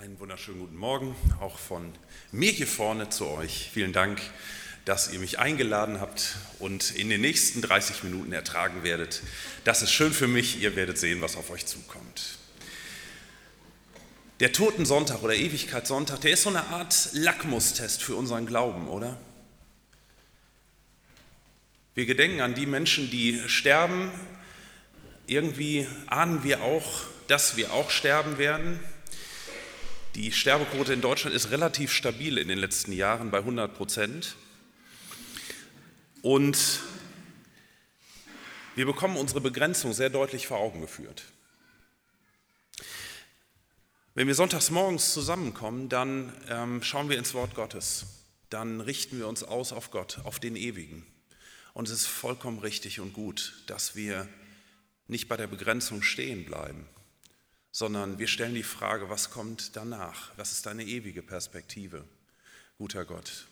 Einen wunderschönen guten Morgen, auch von mir hier vorne zu euch. Vielen Dank, dass ihr mich eingeladen habt und in den nächsten 30 Minuten ertragen werdet. Das ist schön für mich, ihr werdet sehen, was auf euch zukommt. Der Totensonntag oder Ewigkeitssonntag, der ist so eine Art Lackmustest für unseren Glauben, oder? Wir gedenken an die Menschen, die sterben. Irgendwie ahnen wir auch, dass wir auch sterben werden. Die Sterbequote in Deutschland ist relativ stabil in den letzten Jahren bei 100 Prozent. Und wir bekommen unsere Begrenzung sehr deutlich vor Augen geführt. Wenn wir sonntags morgens zusammenkommen, dann ähm, schauen wir ins Wort Gottes. Dann richten wir uns aus auf Gott, auf den Ewigen. Und es ist vollkommen richtig und gut, dass wir nicht bei der Begrenzung stehen bleiben, sondern wir stellen die Frage, was kommt danach? Was ist deine ewige Perspektive, guter Gott?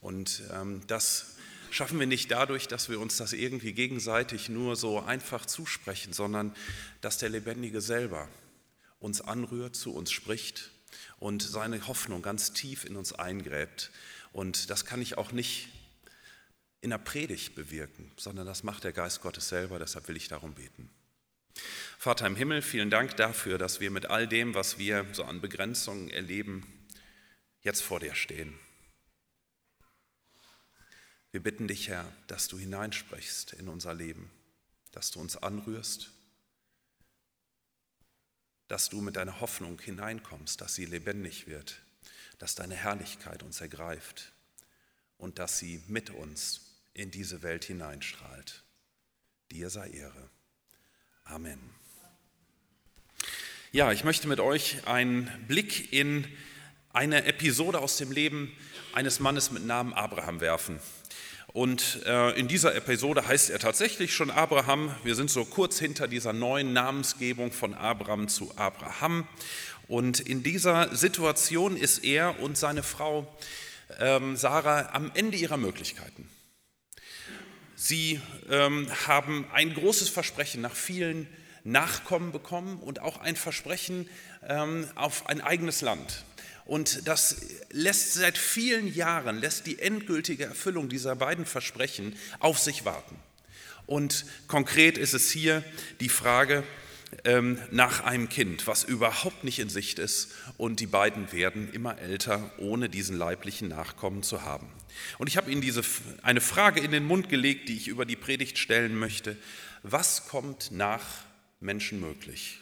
Und ähm, das schaffen wir nicht dadurch, dass wir uns das irgendwie gegenseitig nur so einfach zusprechen, sondern dass der Lebendige selber uns anrührt, zu uns spricht und seine Hoffnung ganz tief in uns eingräbt. Und das kann ich auch nicht in der Predigt bewirken, sondern das macht der Geist Gottes selber, deshalb will ich darum beten. Vater im Himmel, vielen Dank dafür, dass wir mit all dem, was wir so an Begrenzungen erleben, jetzt vor dir stehen. Wir bitten dich, Herr, dass du hineinsprichst in unser Leben, dass du uns anrührst, dass du mit deiner Hoffnung hineinkommst, dass sie lebendig wird, dass deine Herrlichkeit uns ergreift und dass sie mit uns in diese Welt hineinstrahlt. Dir sei Ehre. Amen. Ja, ich möchte mit euch einen Blick in eine Episode aus dem Leben eines Mannes mit Namen Abraham werfen. Und äh, in dieser Episode heißt er tatsächlich schon Abraham. Wir sind so kurz hinter dieser neuen Namensgebung von Abraham zu Abraham. Und in dieser Situation ist er und seine Frau ähm, Sarah am Ende ihrer Möglichkeiten. Sie ähm, haben ein großes Versprechen nach vielen Nachkommen bekommen und auch ein Versprechen ähm, auf ein eigenes Land. Und das lässt seit vielen Jahren, lässt die endgültige Erfüllung dieser beiden Versprechen auf sich warten. Und konkret ist es hier die Frage ähm, nach einem Kind, was überhaupt nicht in Sicht ist. Und die beiden werden immer älter, ohne diesen leiblichen Nachkommen zu haben. Und ich habe Ihnen diese, eine Frage in den Mund gelegt, die ich über die Predigt stellen möchte. Was kommt nach Menschen möglich.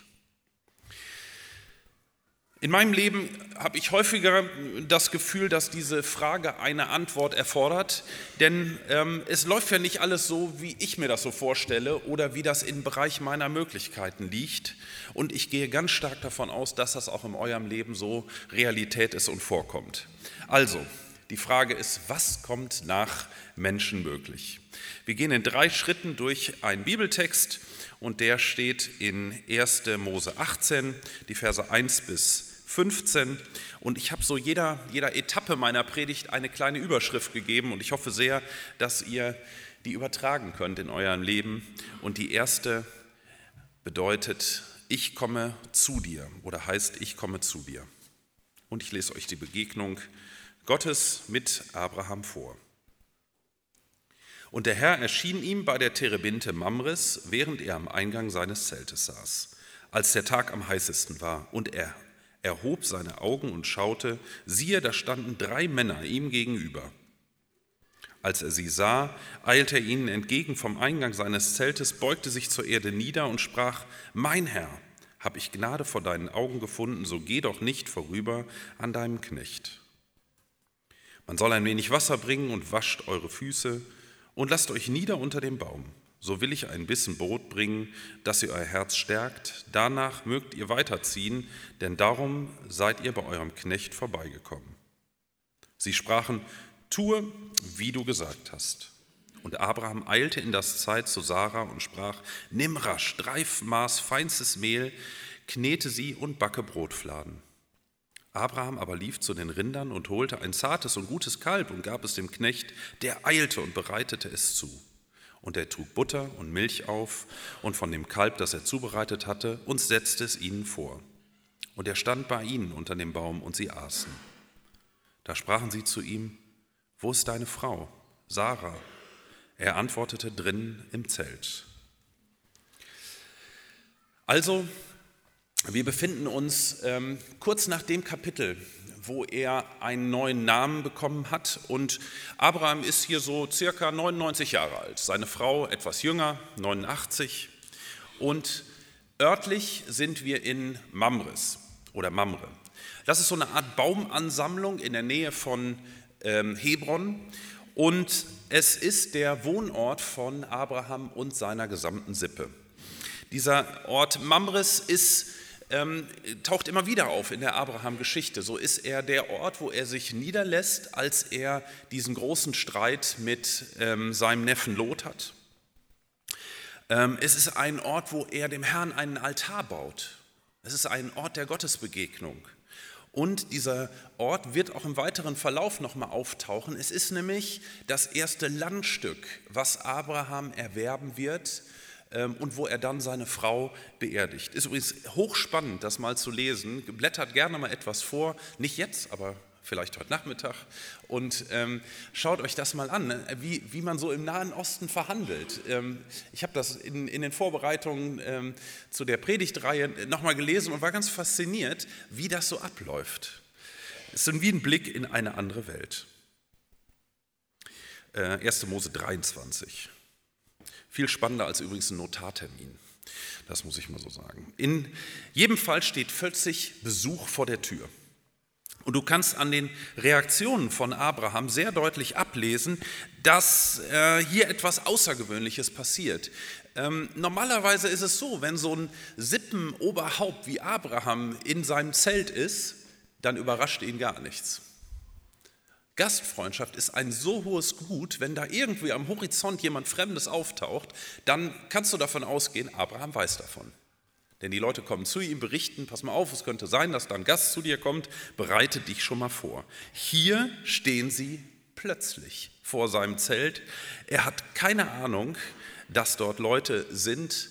In meinem Leben habe ich häufiger das Gefühl, dass diese Frage eine Antwort erfordert, denn ähm, es läuft ja nicht alles so, wie ich mir das so vorstelle oder wie das im Bereich meiner Möglichkeiten liegt. Und ich gehe ganz stark davon aus, dass das auch in eurem Leben so Realität ist und vorkommt. Also, die Frage ist, was kommt nach Menschen möglich? Wir gehen in drei Schritten durch einen Bibeltext und der steht in 1. Mose 18, die Verse 1 bis 15. Und ich habe so jeder, jeder Etappe meiner Predigt eine kleine Überschrift gegeben und ich hoffe sehr, dass ihr die übertragen könnt in eurem Leben. Und die erste bedeutet, ich komme zu dir oder heißt, ich komme zu dir. Und ich lese euch die Begegnung Gottes mit Abraham vor. Und der Herr erschien ihm bei der Terebinte Mamres, während er am Eingang seines Zeltes saß, als der Tag am heißesten war. Und er erhob seine Augen und schaute, siehe, da standen drei Männer ihm gegenüber. Als er sie sah, eilte er ihnen entgegen vom Eingang seines Zeltes, beugte sich zur Erde nieder und sprach, Mein Herr, hab ich Gnade vor deinen Augen gefunden, so geh doch nicht vorüber an deinem Knecht. Man soll ein wenig Wasser bringen und wascht eure Füße, und lasst euch nieder unter dem Baum. So will ich ein bisschen Brot bringen, dass ihr euer Herz stärkt. Danach mögt ihr weiterziehen, denn darum seid ihr bei eurem Knecht vorbeigekommen. Sie sprachen, tue, wie du gesagt hast. Und Abraham eilte in das Zeit zu Sarah und sprach, nimm rasch drei Maß feinstes Mehl, knete sie und backe Brotfladen. Abraham aber lief zu den Rindern und holte ein zartes und gutes Kalb und gab es dem Knecht, der eilte und bereitete es zu. Und er trug Butter und Milch auf und von dem Kalb, das er zubereitet hatte, und setzte es ihnen vor. Und er stand bei ihnen unter dem Baum und sie aßen. Da sprachen sie zu ihm, wo ist deine Frau, Sarah? Er antwortete drinnen im Zelt. Also, wir befinden uns ähm, kurz nach dem Kapitel, wo er einen neuen Namen bekommen hat. Und Abraham ist hier so circa 99 Jahre alt, seine Frau etwas jünger, 89. Und örtlich sind wir in Mamres oder Mamre. Das ist so eine Art Baumansammlung in der Nähe von ähm, Hebron und es ist der Wohnort von Abraham und seiner gesamten Sippe. Dieser Ort Mamres ist, ähm, taucht immer wieder auf in der Abraham-Geschichte. So ist er der Ort, wo er sich niederlässt, als er diesen großen Streit mit ähm, seinem Neffen Lot hat. Ähm, es ist ein Ort, wo er dem Herrn einen Altar baut. Es ist ein Ort der Gottesbegegnung. Und dieser Ort wird auch im weiteren Verlauf nochmal auftauchen. Es ist nämlich das erste Landstück, was Abraham erwerben wird und wo er dann seine Frau beerdigt. Ist übrigens hochspannend, das mal zu lesen. Blättert gerne mal etwas vor, nicht jetzt, aber vielleicht heute Nachmittag. Und ähm, schaut euch das mal an, ne? wie, wie man so im Nahen Osten verhandelt. Ähm, ich habe das in, in, den Vorbereitungen ähm, zu der Predigtreihe nochmal gelesen und war ganz fasziniert, wie das so abläuft. Es ist wie ein Blick in eine andere Welt. Äh, 1. Mose 23. Viel spannender als übrigens ein Notartermin. Das muss ich mal so sagen. In jedem Fall steht plötzlich Besuch vor der Tür. Und du kannst an den Reaktionen von Abraham sehr deutlich ablesen, dass äh, hier etwas Außergewöhnliches passiert. Ähm, normalerweise ist es so, wenn so ein Sippenoberhaupt wie Abraham in seinem Zelt ist, dann überrascht ihn gar nichts. Gastfreundschaft ist ein so hohes Gut, wenn da irgendwie am Horizont jemand Fremdes auftaucht, dann kannst du davon ausgehen, Abraham weiß davon. Denn die Leute kommen zu ihm, berichten, pass mal auf, es könnte sein, dass da ein Gast zu dir kommt, bereite dich schon mal vor. Hier stehen sie plötzlich vor seinem Zelt. Er hat keine Ahnung, dass dort Leute sind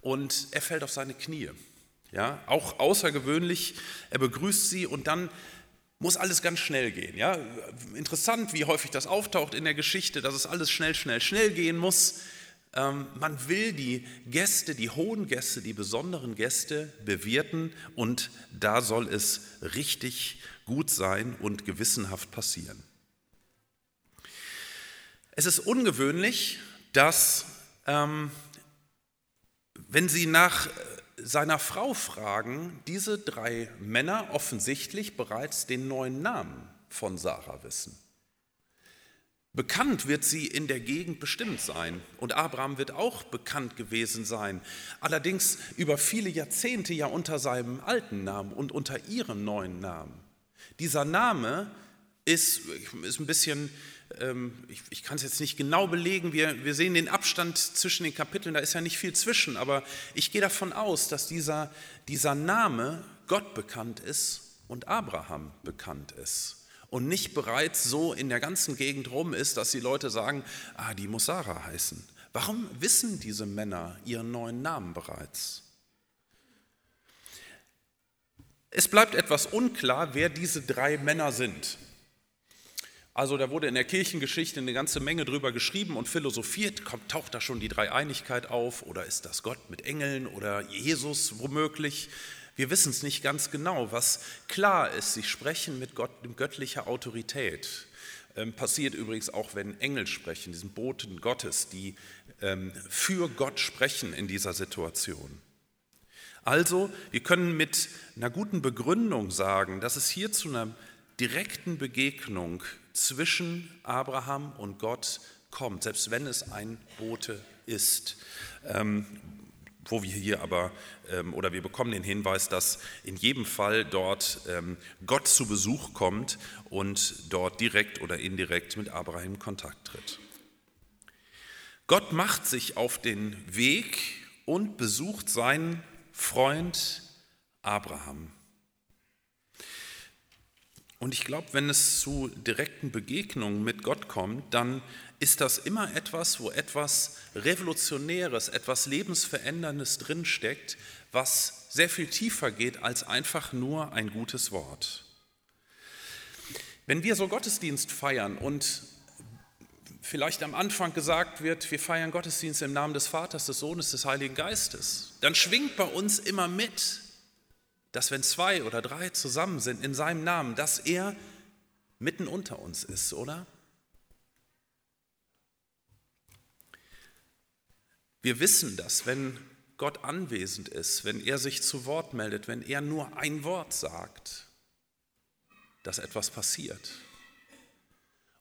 und er fällt auf seine Knie. Ja, auch außergewöhnlich, er begrüßt sie und dann muss alles ganz schnell gehen. Ja, interessant, wie häufig das auftaucht in der Geschichte, dass es alles schnell, schnell, schnell gehen muss. Ähm, man will die Gäste, die hohen Gäste, die besonderen Gäste bewirten und da soll es richtig gut sein und gewissenhaft passieren. Es ist ungewöhnlich, dass ähm, wenn Sie nach seiner Frau fragen, diese drei Männer offensichtlich bereits den neuen Namen von Sarah wissen. Bekannt wird sie in der Gegend bestimmt sein und Abraham wird auch bekannt gewesen sein, allerdings über viele Jahrzehnte ja unter seinem alten Namen und unter ihrem neuen Namen. Dieser Name ist, ist ein bisschen, ähm, ich, ich kann es jetzt nicht genau belegen, wir, wir sehen den Abstand zwischen den Kapiteln, da ist ja nicht viel zwischen, aber ich gehe davon aus, dass dieser, dieser Name Gott bekannt ist und Abraham bekannt ist und nicht bereits so in der ganzen Gegend rum ist, dass die Leute sagen, ah, die muss Sarah heißen. Warum wissen diese Männer ihren neuen Namen bereits? Es bleibt etwas unklar, wer diese drei Männer sind. Also da wurde in der Kirchengeschichte eine ganze Menge drüber geschrieben und philosophiert. Kommt, taucht da schon die Dreieinigkeit auf oder ist das Gott mit Engeln oder Jesus womöglich? Wir wissen es nicht ganz genau. Was klar ist, sie sprechen mit Gott, göttlicher Autorität. Ähm, passiert übrigens auch, wenn Engel sprechen, diesen Boten Gottes, die ähm, für Gott sprechen in dieser Situation. Also, wir können mit einer guten Begründung sagen, dass es hier zu einer direkten Begegnung zwischen Abraham und Gott kommt, selbst wenn es ein Bote ist. Ähm, wo wir hier aber, ähm, oder wir bekommen den Hinweis, dass in jedem Fall dort ähm, Gott zu Besuch kommt und dort direkt oder indirekt mit Abraham in Kontakt tritt. Gott macht sich auf den Weg und besucht seinen Freund Abraham. Und ich glaube, wenn es zu direkten Begegnungen mit Gott kommt, dann ist das immer etwas, wo etwas Revolutionäres, etwas Lebensveränderndes drinsteckt, was sehr viel tiefer geht als einfach nur ein gutes Wort. Wenn wir so Gottesdienst feiern und vielleicht am Anfang gesagt wird, wir feiern Gottesdienst im Namen des Vaters, des Sohnes, des Heiligen Geistes, dann schwingt bei uns immer mit, dass wenn zwei oder drei zusammen sind in seinem Namen, dass er mitten unter uns ist, oder? Wir wissen das, wenn Gott anwesend ist, wenn er sich zu Wort meldet, wenn er nur ein Wort sagt, dass etwas passiert.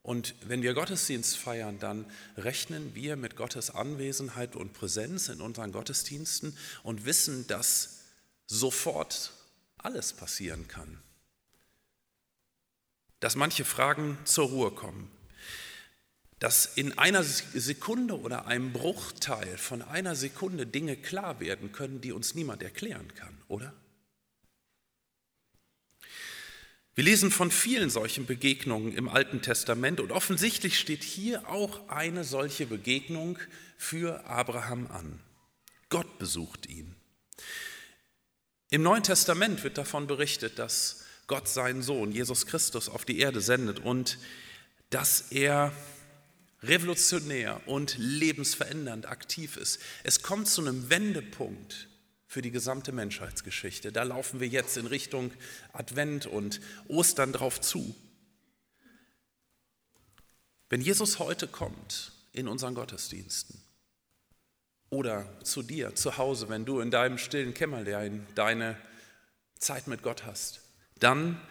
Und wenn wir Gottesdienst feiern, dann rechnen wir mit Gottes Anwesenheit und Präsenz in unseren Gottesdiensten und wissen, dass sofort alles passieren kann. Dass manche Fragen zur Ruhe kommen. Dass in einer Sekunde oder einem Bruchteil von einer Sekunde Dinge klar werden können, die uns niemand erklären kann, oder? Wir lesen von vielen solchen Begegnungen im Alten Testament und offensichtlich steht hier auch eine solche Begegnung für Abraham an. Gott besucht ihn. Im Neuen Testament wird davon berichtet, dass Gott seinen Sohn Jesus Christus auf die Erde sendet und dass er revolutionär und lebensverändernd aktiv ist. Es kommt zu einem Wendepunkt für die gesamte Menschheitsgeschichte. Da laufen wir jetzt in Richtung Advent und Ostern drauf zu. Wenn Jesus heute kommt in unseren Gottesdiensten, oder zu dir, zu Hause, wenn du in deinem stillen Kämmerlein deine Zeit mit Gott hast. Dann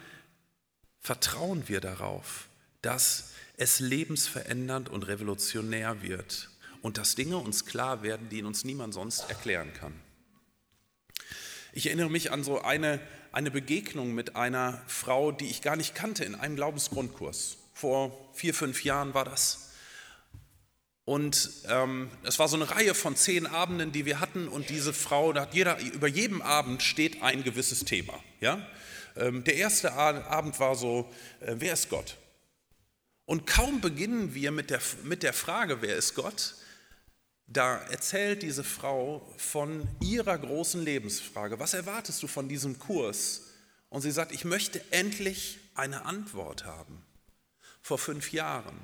vertrauen wir darauf, dass es lebensverändernd und revolutionär wird und dass Dinge uns klar werden, die uns niemand sonst erklären kann. Ich erinnere mich an so eine, eine Begegnung mit einer Frau, die ich gar nicht kannte in einem Glaubensgrundkurs. Vor vier, fünf Jahren war das. Und ähm, es war so eine Reihe von zehn Abenden, die wir hatten. Und diese Frau, da hat jeder, über jedem Abend steht ein gewisses Thema. Ja? Ähm, der erste Abend war so, äh, wer ist Gott? Und kaum beginnen wir mit der, mit der Frage, wer ist Gott, da erzählt diese Frau von ihrer großen Lebensfrage. Was erwartest du von diesem Kurs? Und sie sagt, ich möchte endlich eine Antwort haben. Vor fünf Jahren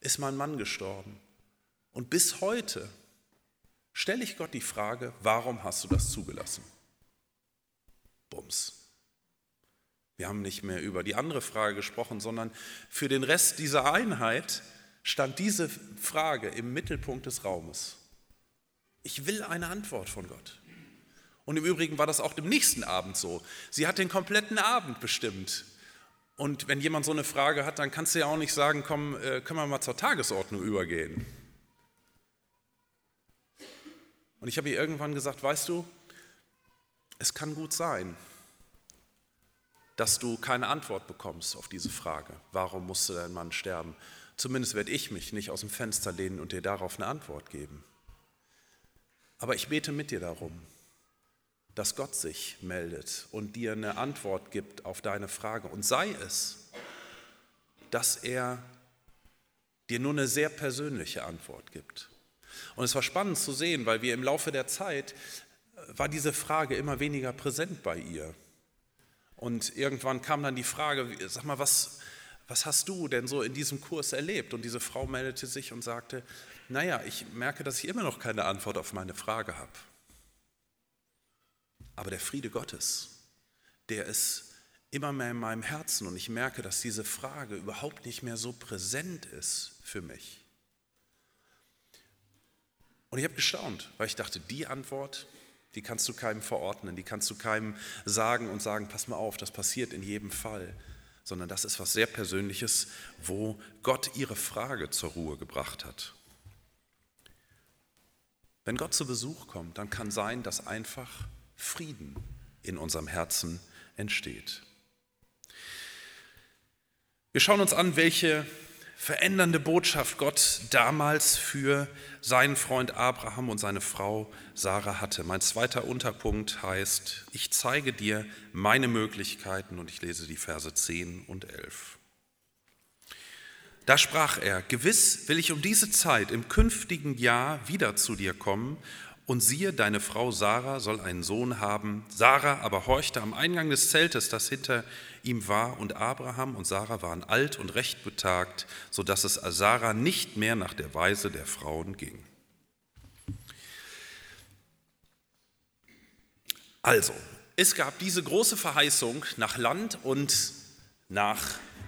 ist mein Mann gestorben. Und bis heute stelle ich Gott die Frage, warum hast du das zugelassen? Bums. Wir haben nicht mehr über die andere Frage gesprochen, sondern für den Rest dieser Einheit stand diese Frage im Mittelpunkt des Raumes. Ich will eine Antwort von Gott. Und im Übrigen war das auch dem nächsten Abend so. Sie hat den kompletten Abend bestimmt. Und wenn jemand so eine Frage hat, dann kannst du ja auch nicht sagen, komm, äh, können wir mal zur Tagesordnung übergehen. Und ich habe ihr irgendwann gesagt, weißt du, es kann gut sein, dass du keine Antwort bekommst auf diese Frage, warum musste dein Mann sterben? Zumindest werde ich mich nicht aus dem Fenster lehnen und dir darauf eine Antwort geben. Aber ich bete mit dir darum, dass Gott sich meldet und dir eine Antwort gibt auf deine Frage. Und sei es, dass er dir nur eine sehr persönliche Antwort gibt. Und es war spannend zu sehen, weil wir im Laufe der Zeit äh, war diese Frage immer weniger präsent bei ihr. Und irgendwann kam dann die Frage, sag mal, was, was hast du denn so in diesem Kurs erlebt? Und diese Frau meldete sich und sagte, naja, ich merke, dass ich immer noch keine Antwort auf meine Frage habe. Aber der Friede Gottes, der ist immer mehr in meinem Herzen und ich merke, dass diese Frage überhaupt nicht mehr so präsent ist für mich. Und ich habe gestaunt, weil ich dachte, die Antwort, die kannst du keinem verordnen, die kannst du keinem sagen und sagen, pass mal auf, das passiert in jedem Fall, sondern das ist was sehr Persönliches, wo Gott ihre Frage zur Ruhe gebracht hat. Wenn Gott zu Besuch kommt, dann kann sein, dass einfach Frieden in unserem Herzen entsteht. Wir schauen uns an, welche verändernde Botschaft Gott damals für seinen Freund Abraham und seine Frau Sarah hatte. Mein zweiter Unterpunkt heißt, ich zeige dir meine Möglichkeiten und ich lese die Verse 10 und 11. Da sprach er, gewiss will ich um diese Zeit im künftigen Jahr wieder zu dir kommen und siehe, deine Frau Sarah soll einen Sohn haben. Sarah aber horchte am Eingang des Zeltes, das hinter ihm war, und Abraham und Sarah waren alt und recht betagt, so dass es Sarah nicht mehr nach der Weise der Frauen ging. Also, es gab diese große Verheißung nach Land und nach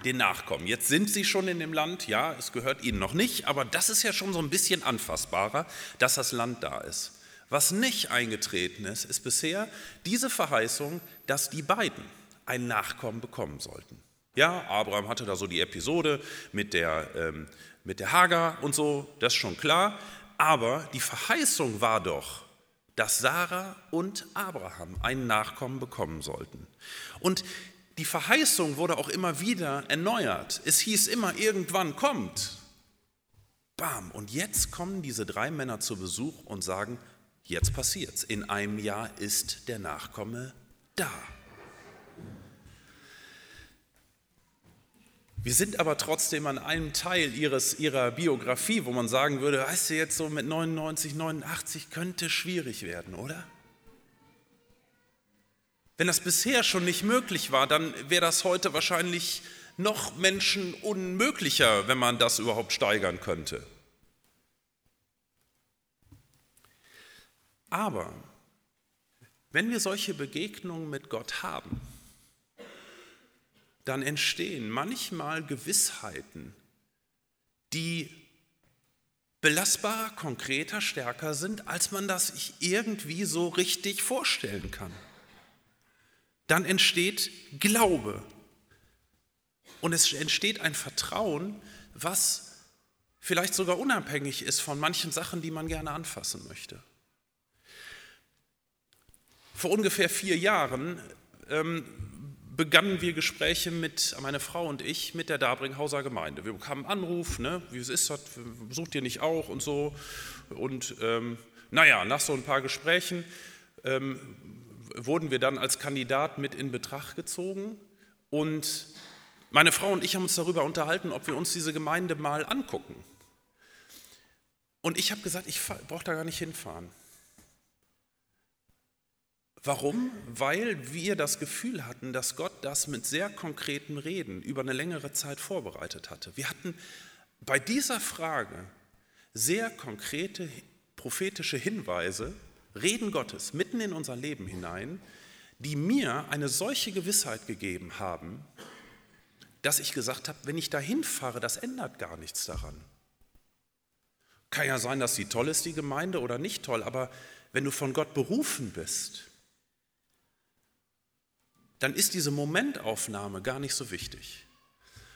den Nachkommen. Jetzt sind sie schon in dem Land, ja, es gehört ihnen noch nicht, aber das ist ja schon so ein bisschen anfassbarer, dass das Land da ist. Was nicht eingetreten ist, ist bisher diese Verheißung, dass die beiden ein Nachkommen bekommen sollten. Ja, Abraham hatte da so die Episode mit der, ähm, mit der Hagar und so, das ist schon klar. Aber die Verheißung war doch, dass Sarah und Abraham einen Nachkommen bekommen sollten. Und die Verheißung wurde auch immer wieder erneuert. Es hieß immer, irgendwann kommt. Bam. Und jetzt kommen diese drei Männer zu Besuch und sagen, Jetzt passiert's. In einem Jahr ist der Nachkomme da. Wir sind aber trotzdem an einem Teil ihres, ihrer Biografie, wo man sagen würde, weißt du, jetzt so mit 99, 89 könnte schwierig werden, oder? Wenn das bisher schon nicht möglich war, dann wäre das heute wahrscheinlich noch Menschen unmöglicher, wenn man das überhaupt steigern könnte. Aber wenn wir solche Begegnungen mit Gott haben, dann entstehen manchmal Gewissheiten, die belastbarer, konkreter, stärker sind, als man das irgendwie so richtig vorstellen kann. Dann entsteht Glaube und es entsteht ein Vertrauen, was vielleicht sogar unabhängig ist von manchen Sachen, die man gerne anfassen möchte. Vor ungefähr vier Jahren ähm, begannen wir Gespräche mit, meine Frau und ich, mit der Dabringhauser Gemeinde. Wir bekamen einen Anruf, ne, wie es ist, besucht ihr nicht auch und so. Und ähm, naja, nach so ein paar Gesprächen ähm, wurden wir dann als Kandidat mit in Betracht gezogen. Und meine Frau und ich haben uns darüber unterhalten, ob wir uns diese Gemeinde mal angucken. Und ich habe gesagt, ich brauche da gar nicht hinfahren. Warum? Weil wir das Gefühl hatten, dass Gott das mit sehr konkreten Reden über eine längere Zeit vorbereitet hatte. Wir hatten bei dieser Frage sehr konkrete prophetische Hinweise, Reden Gottes mitten in unser Leben hinein, die mir eine solche Gewissheit gegeben haben, dass ich gesagt habe, wenn ich da hinfahre, das ändert gar nichts daran. Kann ja sein, dass sie toll ist, die Gemeinde, oder nicht toll, aber wenn du von Gott berufen bist, dann ist diese Momentaufnahme gar nicht so wichtig.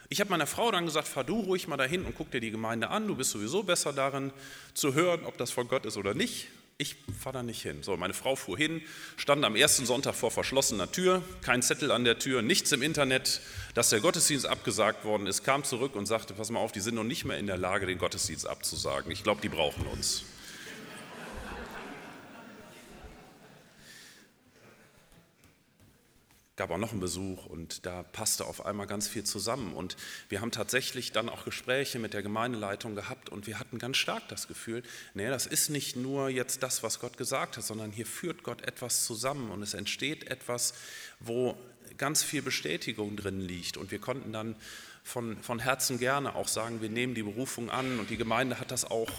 Ich habe meiner Frau dann gesagt, fahr du ruhig mal dahin und guck dir die Gemeinde an, du bist sowieso besser darin zu hören, ob das von Gott ist oder nicht. Ich fahre da nicht hin. So, meine Frau fuhr hin, stand am ersten Sonntag vor verschlossener Tür, kein Zettel an der Tür, nichts im Internet, dass der Gottesdienst abgesagt worden ist, kam zurück und sagte, pass mal auf, die sind noch nicht mehr in der Lage, den Gottesdienst abzusagen. Ich glaube, die brauchen uns. Gab auch noch einen Besuch und da passte auf einmal ganz viel zusammen. Und wir haben tatsächlich dann auch Gespräche mit der Gemeindeleitung gehabt und wir hatten ganz stark das Gefühl, nee, das ist nicht nur jetzt das, was Gott gesagt hat, sondern hier führt Gott etwas zusammen und es entsteht etwas, wo ganz viel Bestätigung drin liegt. Und wir konnten dann von, von Herzen gerne auch sagen, wir nehmen die Berufung an und die Gemeinde hat das auch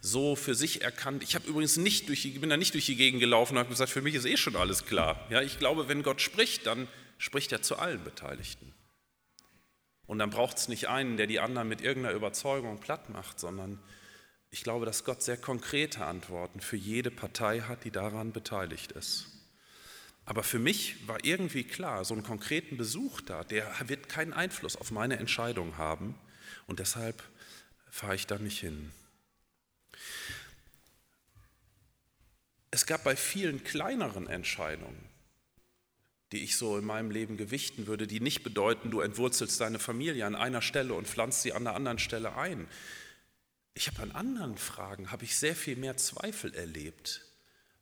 so für sich erkannt. Ich habe übrigens nicht durch die, bin da nicht durch die Gegend gelaufen und habe gesagt, für mich ist eh schon alles klar. Ja, ich glaube, wenn Gott spricht, dann spricht er zu allen Beteiligten. Und dann braucht es nicht einen, der die anderen mit irgendeiner Überzeugung platt macht, sondern ich glaube, dass Gott sehr konkrete Antworten für jede Partei hat, die daran beteiligt ist. Aber für mich war irgendwie klar, so einen konkreten Besuch da, der wird keinen Einfluss auf meine Entscheidung haben und deshalb fahre ich da nicht hin. Es gab bei vielen kleineren Entscheidungen die ich so in meinem Leben gewichten würde, die nicht bedeuten, du entwurzelst deine Familie an einer Stelle und pflanzt sie an der anderen Stelle ein. Ich habe an anderen Fragen, habe ich sehr viel mehr Zweifel erlebt,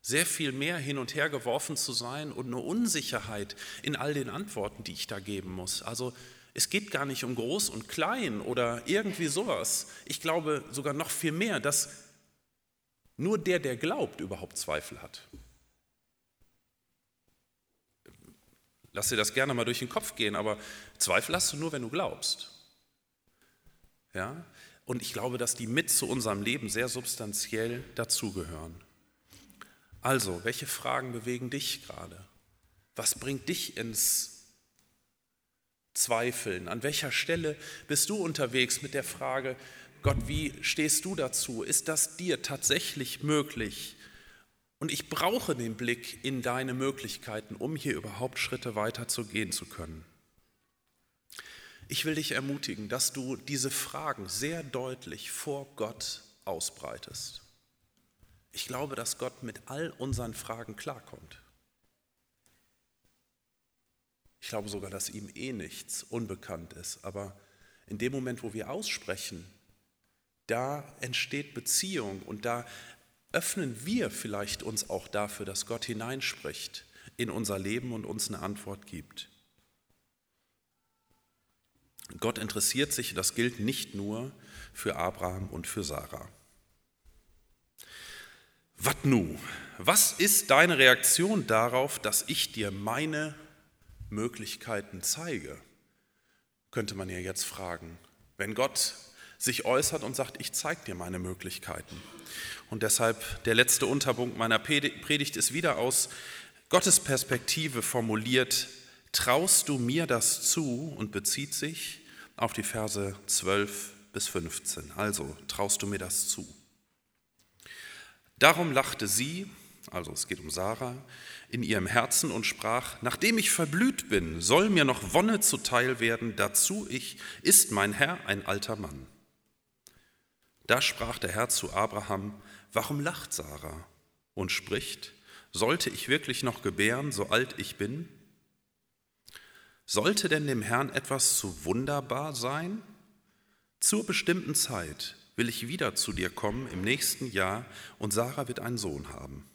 sehr viel mehr hin und her geworfen zu sein und eine Unsicherheit in all den Antworten, die ich da geben muss. Also es geht gar nicht um groß und klein oder irgendwie sowas. Ich glaube sogar noch viel mehr, dass nur der, der glaubt, überhaupt Zweifel hat. Lass dir das gerne mal durch den Kopf gehen, aber Zweifel hast du nur, wenn du glaubst. Ja? Und ich glaube, dass die mit zu unserem Leben sehr substanziell dazugehören. Also, welche Fragen bewegen dich gerade? Was bringt dich ins Zweifeln? An welcher Stelle bist du unterwegs mit der Frage, Gott, wie stehst du dazu? Ist das dir tatsächlich möglich? Und ich brauche den Blick in deine Möglichkeiten, um hier überhaupt Schritte weiter zu gehen zu können. Ich will dich ermutigen, dass du diese Fragen sehr deutlich vor Gott ausbreitest. Ich glaube, dass Gott mit all unseren Fragen klarkommt. Ich glaube sogar, dass ihm eh nichts unbekannt ist. Aber in dem Moment, wo wir aussprechen, da entsteht Beziehung und da öffnen wir vielleicht uns auch dafür, dass Gott hineinspricht in unser Leben und uns eine Antwort gibt. Gott interessiert sich, das gilt nicht nur für Abraham und für Sarah. Was nu? Was ist deine Reaktion darauf, dass ich dir meine Möglichkeiten zeige? Könnte man ja jetzt fragen. Wenn Gott sich äußert und sagt, ich zeige dir meine Möglichkeiten. Und deshalb der letzte Unterpunkt meiner Predigt ist wieder aus Gottes Perspektive formuliert, traust du mir das zu und bezieht sich auf die Verse 12 bis 15. Also, traust du mir das zu? Darum lachte sie, also es geht um Sarah, in ihrem Herzen und sprach, nachdem ich verblüht bin, soll mir noch Wonne zuteil werden, dazu ich, ist mein Herr ein alter Mann. Da sprach der Herr zu Abraham, warum lacht Sarah und spricht, sollte ich wirklich noch gebären, so alt ich bin? Sollte denn dem Herrn etwas zu wunderbar sein? Zur bestimmten Zeit will ich wieder zu dir kommen im nächsten Jahr und Sarah wird einen Sohn haben.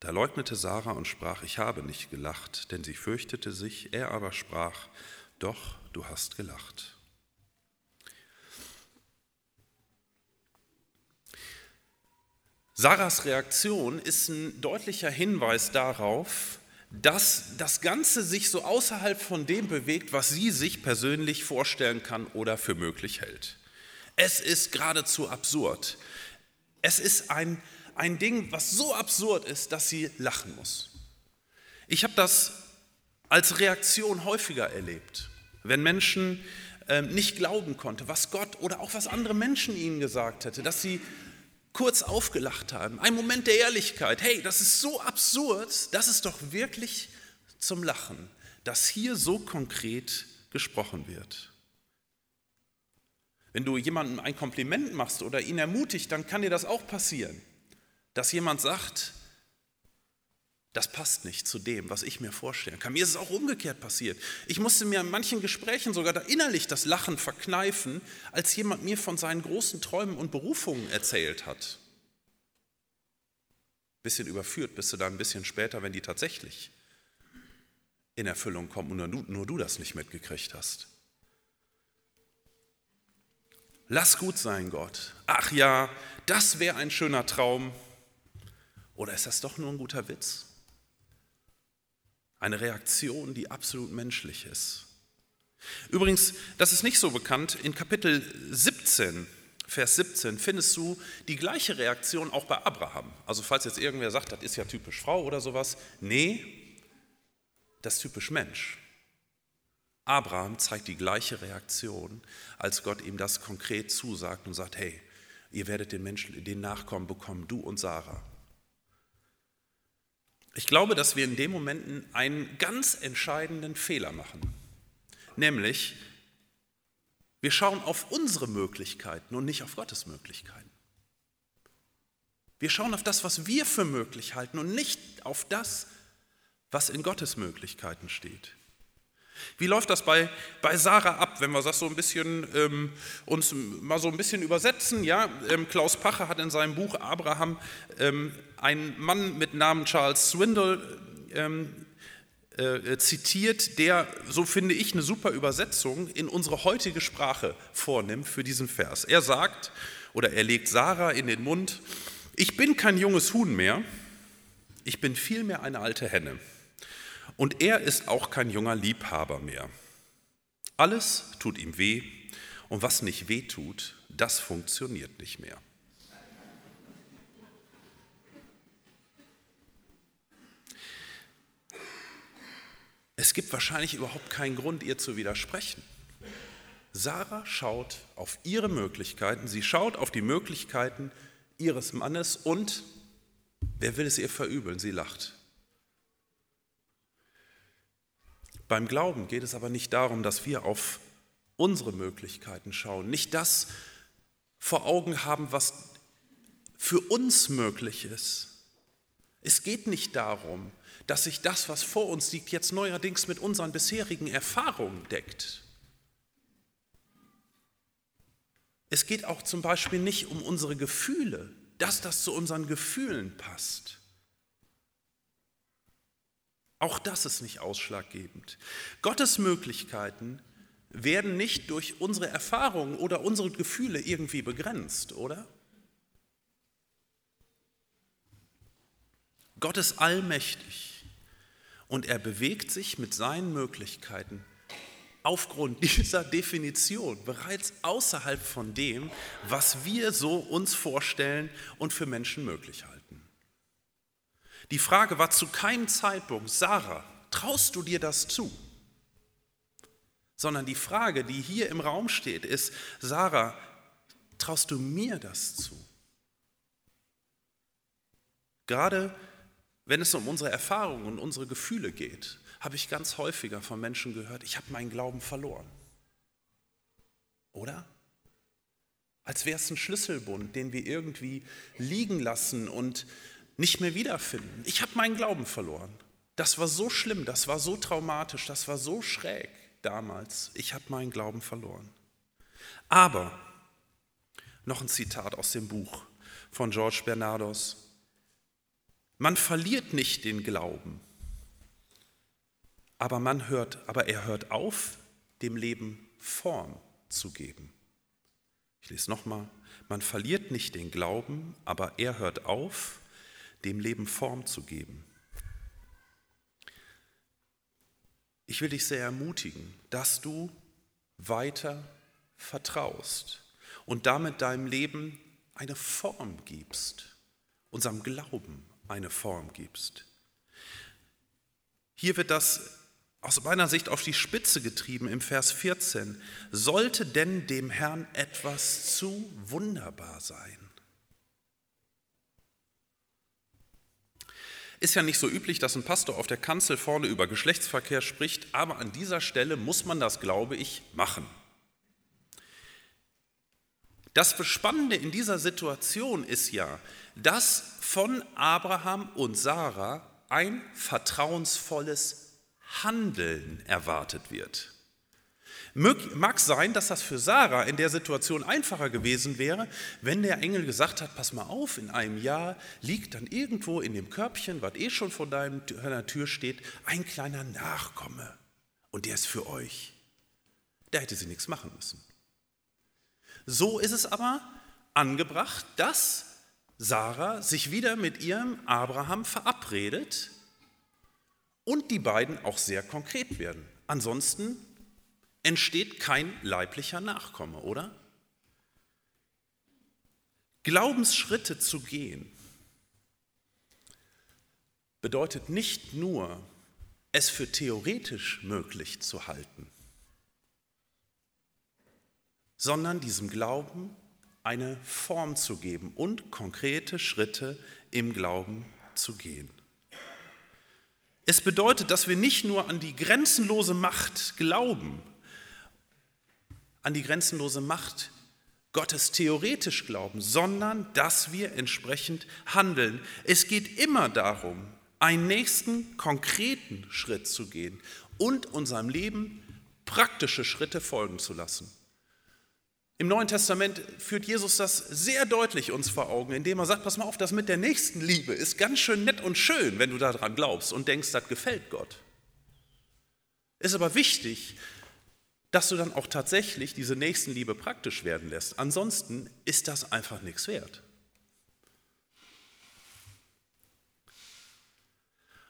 Da leugnete Sarah und sprach, ich habe nicht gelacht, denn sie fürchtete sich, er aber sprach, doch, du hast gelacht. Sarahs Reaktion ist ein deutlicher Hinweis darauf, dass das Ganze sich so außerhalb von dem bewegt, was sie sich persönlich vorstellen kann oder für möglich hält. Es ist geradezu absurd. Es ist ein, ein Ding, was so absurd ist, dass sie lachen muss. Ich habe das als Reaktion häufiger erlebt, wenn Menschen äh, nicht glauben konnten, was Gott oder auch was andere Menschen ihnen gesagt hätte, dass sie kurz aufgelacht haben. Ein Moment der Ehrlichkeit. Hey, das ist so absurd, das ist doch wirklich zum Lachen, dass hier so konkret gesprochen wird. Wenn du jemandem ein Kompliment machst oder ihn ermutigt, dann kann dir das auch passieren, dass jemand sagt, das passt nicht zu dem, was ich mir vorstellen kann. Mir ist es auch umgekehrt passiert. Ich musste mir in manchen Gesprächen sogar da innerlich das Lachen verkneifen, als jemand mir von seinen großen Träumen und Berufungen erzählt hat. Bisschen überführt bist du dann ein bisschen später, wenn die tatsächlich in Erfüllung kommen und nur du, nur du das nicht mitgekriegt hast. Lass gut sein, Gott. Ach ja, das wäre ein schöner Traum. Oder ist das doch nur ein guter Witz? Eine Reaktion, die absolut menschlich ist. Übrigens, das ist nicht so bekannt, in Kapitel 17, Vers 17 findest du die gleiche Reaktion auch bei Abraham. Also falls jetzt irgendwer sagt, das ist ja typisch Frau oder sowas, nee, das ist typisch Mensch. Abraham zeigt die gleiche Reaktion, als Gott ihm das konkret zusagt und sagt, hey, ihr werdet den Menschen, den Nachkommen bekommen, du und Sarah. Ich glaube, dass wir in dem Momenten einen ganz entscheidenden Fehler machen. Nämlich, wir schauen auf unsere Möglichkeiten und nicht auf Gottes Möglichkeiten. Wir schauen auf das, was wir für möglich halten und nicht auf das, was in Gottes Möglichkeiten steht. Wie läuft das bei, bei Sarah ab, wenn wir das so ein bisschen ähm, uns mal so ein bisschen übersetzen? Ja, ähm, Klaus Pacher hat in seinem Buch Abraham ähm, einen Mann mit Namen Charles Swindle ähm, äh, zitiert, der, so finde ich, eine super Übersetzung in unsere heutige Sprache vornimmt für diesen Vers. Er sagt oder er legt Sarah in den Mund: Ich bin kein junges Huhn mehr, ich bin vielmehr eine alte Henne. Und er ist auch kein junger Liebhaber mehr. Alles tut ihm weh und was nicht weh tut, das funktioniert nicht mehr. Es gibt wahrscheinlich überhaupt keinen Grund, ihr zu widersprechen. Sarah schaut auf ihre Möglichkeiten, sie schaut auf die Möglichkeiten ihres Mannes und wer will es ihr verübeln? Sie lacht. Beim Glauben geht es aber nicht darum, dass wir auf unsere Möglichkeiten schauen, nicht das vor Augen haben, was für uns möglich ist. Es geht nicht darum, dass sich das, was vor uns liegt, jetzt neuerdings mit unseren bisherigen Erfahrungen deckt. Es geht auch zum Beispiel nicht um unsere Gefühle, dass das zu unseren Gefühlen passt. Auch das ist nicht ausschlaggebend. Gottes Möglichkeiten werden nicht durch unsere Erfahrungen oder unsere Gefühle irgendwie begrenzt, oder? Gott ist allmächtig und er bewegt sich mit seinen Möglichkeiten aufgrund dieser Definition bereits außerhalb von dem, was wir so uns vorstellen und für Menschen möglich halten. Die Frage war zu keinem Zeitpunkt, Sarah, traust du dir das zu? Sondern die Frage, die hier im Raum steht, ist, Sarah, traust du mir das zu? Gerade wenn es um unsere Erfahrungen und unsere Gefühle geht, habe ich ganz häufiger von Menschen gehört, ich habe meinen Glauben verloren. Oder? Als wäre es ein Schlüsselbund, den wir irgendwie liegen lassen und nicht mehr wiederfinden. Ich habe meinen Glauben verloren. Das war so schlimm, das war so traumatisch, das war so schräg damals. Ich habe meinen Glauben verloren. Aber, noch ein Zitat aus dem Buch von George Bernardos. Man verliert nicht den Glauben, aber man hört, aber er hört auf, dem Leben Form zu geben. Ich lese nochmal. Man verliert nicht den Glauben, aber er hört auf, dem Leben Form zu geben. Ich will dich sehr ermutigen, dass du weiter vertraust und damit deinem Leben eine Form gibst, unserem Glauben eine Form gibst. Hier wird das aus meiner Sicht auf die Spitze getrieben im Vers 14. Sollte denn dem Herrn etwas zu wunderbar sein? Ist ja nicht so üblich, dass ein Pastor auf der Kanzel vorne über Geschlechtsverkehr spricht, aber an dieser Stelle muss man das, glaube ich, machen. Das Spannende in dieser Situation ist ja, dass von Abraham und Sarah ein vertrauensvolles Handeln erwartet wird. Mag sein, dass das für Sarah in der Situation einfacher gewesen wäre, wenn der Engel gesagt hat, pass mal auf, in einem Jahr liegt dann irgendwo in dem Körbchen, was eh schon vor deiner Tür steht, ein kleiner Nachkomme und der ist für euch. Da hätte sie nichts machen müssen. So ist es aber angebracht, dass Sarah sich wieder mit ihrem Abraham verabredet und die beiden auch sehr konkret werden. Ansonsten entsteht kein leiblicher Nachkomme, oder? Glaubensschritte zu gehen bedeutet nicht nur, es für theoretisch möglich zu halten, sondern diesem Glauben eine Form zu geben und konkrete Schritte im Glauben zu gehen. Es bedeutet, dass wir nicht nur an die grenzenlose Macht glauben, an die grenzenlose Macht Gottes theoretisch glauben, sondern dass wir entsprechend handeln. Es geht immer darum, einen nächsten konkreten Schritt zu gehen und unserem Leben praktische Schritte folgen zu lassen. Im Neuen Testament führt Jesus das sehr deutlich uns vor Augen, indem er sagt, pass mal auf, das mit der Nächstenliebe ist ganz schön nett und schön, wenn du daran glaubst und denkst, das gefällt Gott. Ist aber wichtig, dass du dann auch tatsächlich diese Nächstenliebe praktisch werden lässt. Ansonsten ist das einfach nichts wert.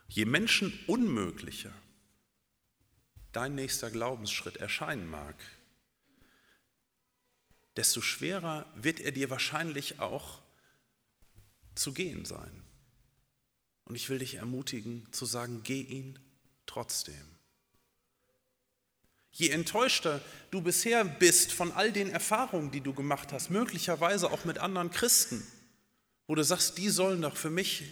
Je menschenunmöglicher dein nächster Glaubensschritt erscheinen mag, desto schwerer wird er dir wahrscheinlich auch zu gehen sein. Und ich will dich ermutigen zu sagen, geh ihn trotzdem. Je enttäuschter du bisher bist von all den Erfahrungen, die du gemacht hast, möglicherweise auch mit anderen Christen, wo du sagst, die sollen doch für mich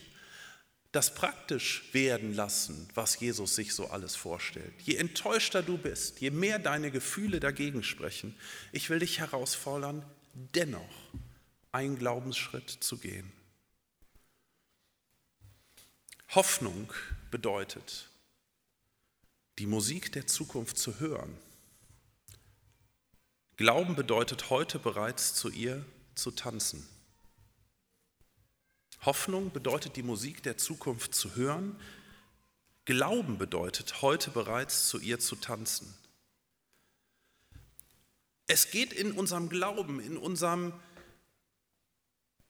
das praktisch werden lassen, was Jesus sich so alles vorstellt. Je enttäuschter du bist, je mehr deine Gefühle dagegen sprechen, ich will dich herausfordern, dennoch einen Glaubensschritt zu gehen. Hoffnung bedeutet, die Musik der Zukunft zu hören. Glauben bedeutet heute bereits zu ihr zu tanzen. Hoffnung bedeutet die Musik der Zukunft zu hören. Glauben bedeutet heute bereits zu ihr zu tanzen. Es geht in unserem Glauben, in unserem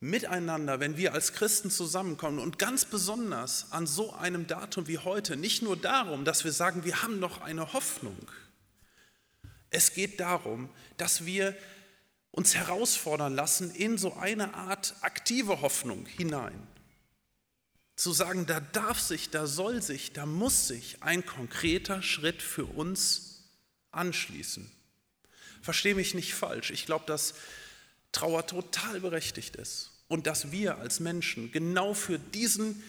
Miteinander, wenn wir als Christen zusammenkommen und ganz besonders an so einem Datum wie heute, nicht nur darum, dass wir sagen, wir haben noch eine Hoffnung. Es geht darum, dass wir uns herausfordern lassen in so eine Art aktive Hoffnung hinein. Zu sagen, da darf sich, da soll sich, da muss sich ein konkreter Schritt für uns anschließen. Verstehe mich nicht falsch. Ich glaube, dass Trauer total berechtigt ist und dass wir als Menschen genau für diesen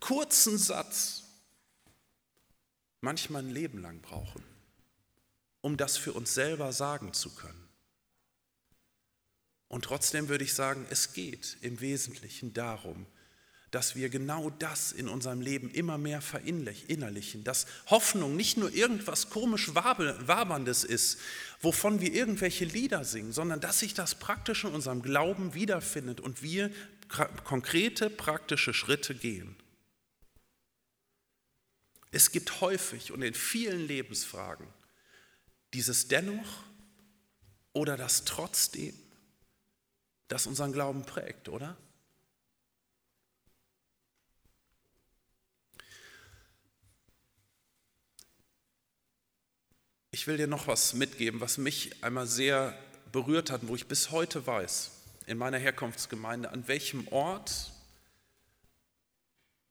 kurzen Satz manchmal ein Leben lang brauchen, um das für uns selber sagen zu können. Und trotzdem würde ich sagen, es geht im Wesentlichen darum, dass wir genau das in unserem Leben immer mehr verinnerlichen, dass Hoffnung nicht nur irgendwas komisch waberndes ist, wovon wir irgendwelche Lieder singen, sondern dass sich das praktisch in unserem Glauben wiederfindet und wir konkrete praktische Schritte gehen. Es gibt häufig und in vielen Lebensfragen dieses dennoch oder das trotzdem das unseren Glauben prägt, oder? Ich will dir noch was mitgeben, was mich einmal sehr berührt hat, wo ich bis heute weiß, in meiner Herkunftsgemeinde, an welchem Ort,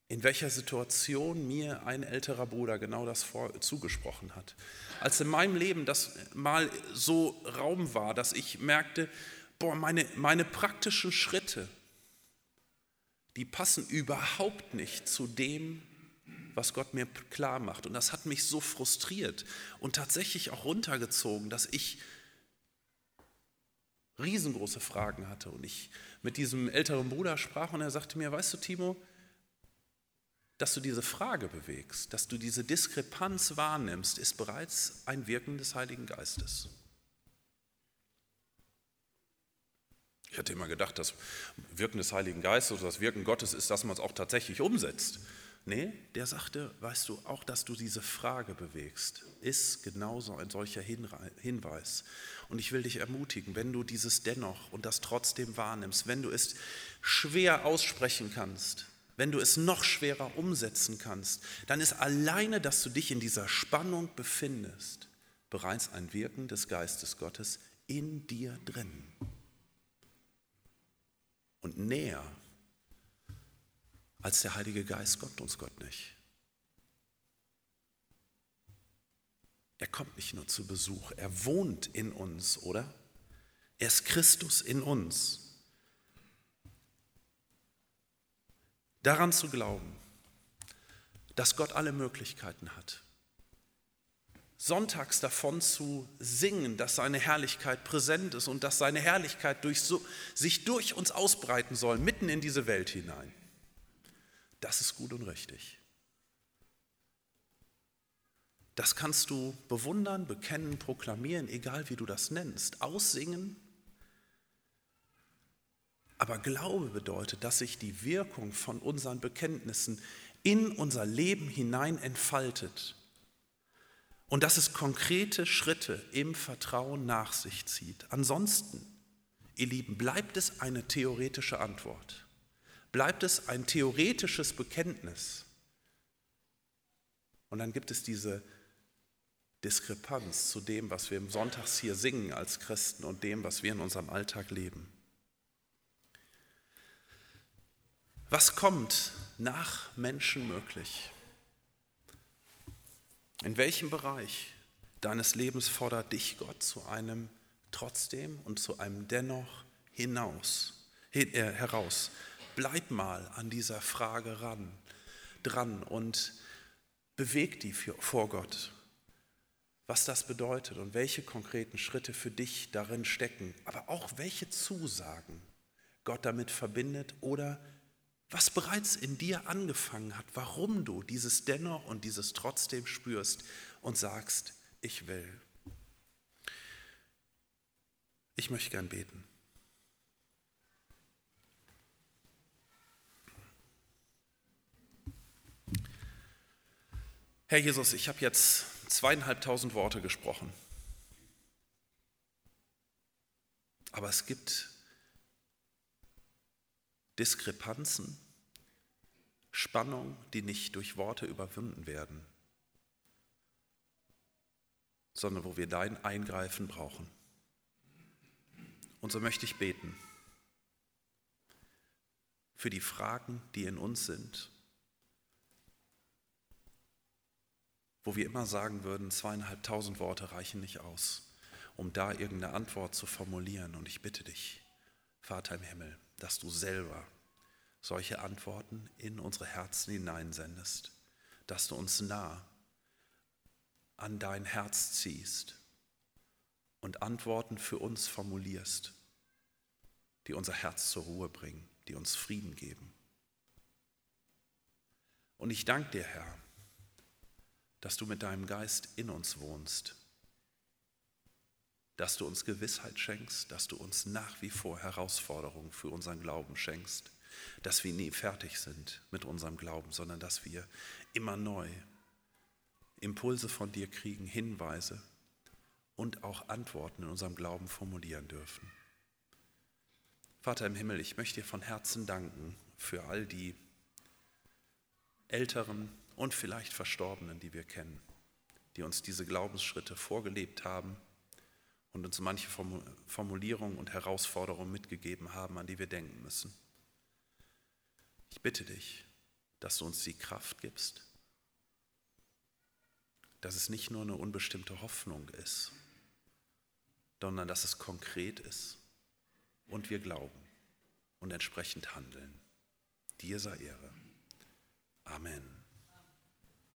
in welcher Situation mir ein älterer Bruder genau das vor, zugesprochen hat. Als in meinem Leben das mal so Raum war, dass ich merkte, boah, meine, meine praktischen Schritte, die passen überhaupt nicht zu dem, was Gott mir klar macht. Und das hat mich so frustriert und tatsächlich auch runtergezogen, dass ich riesengroße Fragen hatte. Und ich mit diesem älteren Bruder sprach und er sagte mir, weißt du, Timo, dass du diese Frage bewegst, dass du diese Diskrepanz wahrnimmst, ist bereits ein Wirken des Heiligen Geistes. Ich hätte immer gedacht, das Wirken des Heiligen Geistes oder das Wirken Gottes ist, dass man es auch tatsächlich umsetzt. Nee, der sagte, weißt du, auch dass du diese Frage bewegst, ist genauso ein solcher Hinweis. Und ich will dich ermutigen, wenn du dieses dennoch und das trotzdem wahrnimmst, wenn du es schwer aussprechen kannst, wenn du es noch schwerer umsetzen kannst, dann ist alleine, dass du dich in dieser Spannung befindest, bereits ein Wirken des Geistes Gottes in dir drin und näher als der Heilige Geist kommt uns Gott nicht. Er kommt nicht nur zu Besuch, er wohnt in uns, oder? Er ist Christus in uns. Daran zu glauben, dass Gott alle Möglichkeiten hat, sonntags davon zu singen, dass seine Herrlichkeit präsent ist und dass seine Herrlichkeit durch so, sich durch uns ausbreiten soll, mitten in diese Welt hinein. Das ist gut und richtig. Das kannst du bewundern, bekennen, proklamieren, egal wie du das nennst, aussingen. Aber Glaube bedeutet, dass sich die Wirkung von unseren Bekenntnissen in unser Leben hinein entfaltet und dass es konkrete Schritte im Vertrauen nach sich zieht. Ansonsten, ihr Lieben, bleibt es eine theoretische Antwort, bleibt es ein theoretisches Bekenntnis. Und dann gibt es diese Diskrepanz zu dem, was wir im Sonntags hier singen als Christen und dem, was wir in unserem Alltag leben. Was kommt nach Menschen möglich? In welchem Bereich deines Lebens fordert dich Gott zu einem trotzdem und zu einem dennoch hinaus, äh, heraus? Bleib mal an dieser Frage ran, dran und beweg die vor Gott, was das bedeutet und welche konkreten Schritte für dich darin stecken, aber auch welche Zusagen Gott damit verbindet oder was bereits in dir angefangen hat, warum du dieses dennoch und dieses trotzdem spürst und sagst, ich will. Ich möchte gern beten. Herr Jesus, ich habe jetzt zweieinhalbtausend Worte gesprochen. Aber es gibt Diskrepanzen, Spannung, die nicht durch Worte überwunden werden, sondern wo wir dein Eingreifen brauchen. Und so möchte ich beten für die Fragen, die in uns sind, wo wir immer sagen würden, zweieinhalbtausend Worte reichen nicht aus, um da irgendeine Antwort zu formulieren. Und ich bitte dich, Vater im Himmel, dass du selber solche Antworten in unsere Herzen hineinsendest, dass du uns nah an dein Herz ziehst und Antworten für uns formulierst, die unser Herz zur Ruhe bringen, die uns Frieden geben. Und ich danke dir, Herr, dass du mit deinem Geist in uns wohnst dass du uns Gewissheit schenkst, dass du uns nach wie vor Herausforderungen für unseren Glauben schenkst, dass wir nie fertig sind mit unserem Glauben, sondern dass wir immer neu Impulse von dir kriegen, Hinweise und auch Antworten in unserem Glauben formulieren dürfen. Vater im Himmel, ich möchte dir von Herzen danken für all die Älteren und vielleicht Verstorbenen, die wir kennen, die uns diese Glaubensschritte vorgelebt haben und uns manche Formulierungen und Herausforderungen mitgegeben haben, an die wir denken müssen. Ich bitte dich, dass du uns die Kraft gibst, dass es nicht nur eine unbestimmte Hoffnung ist, sondern dass es konkret ist und wir glauben und entsprechend handeln. Dir sei Ehre. Amen.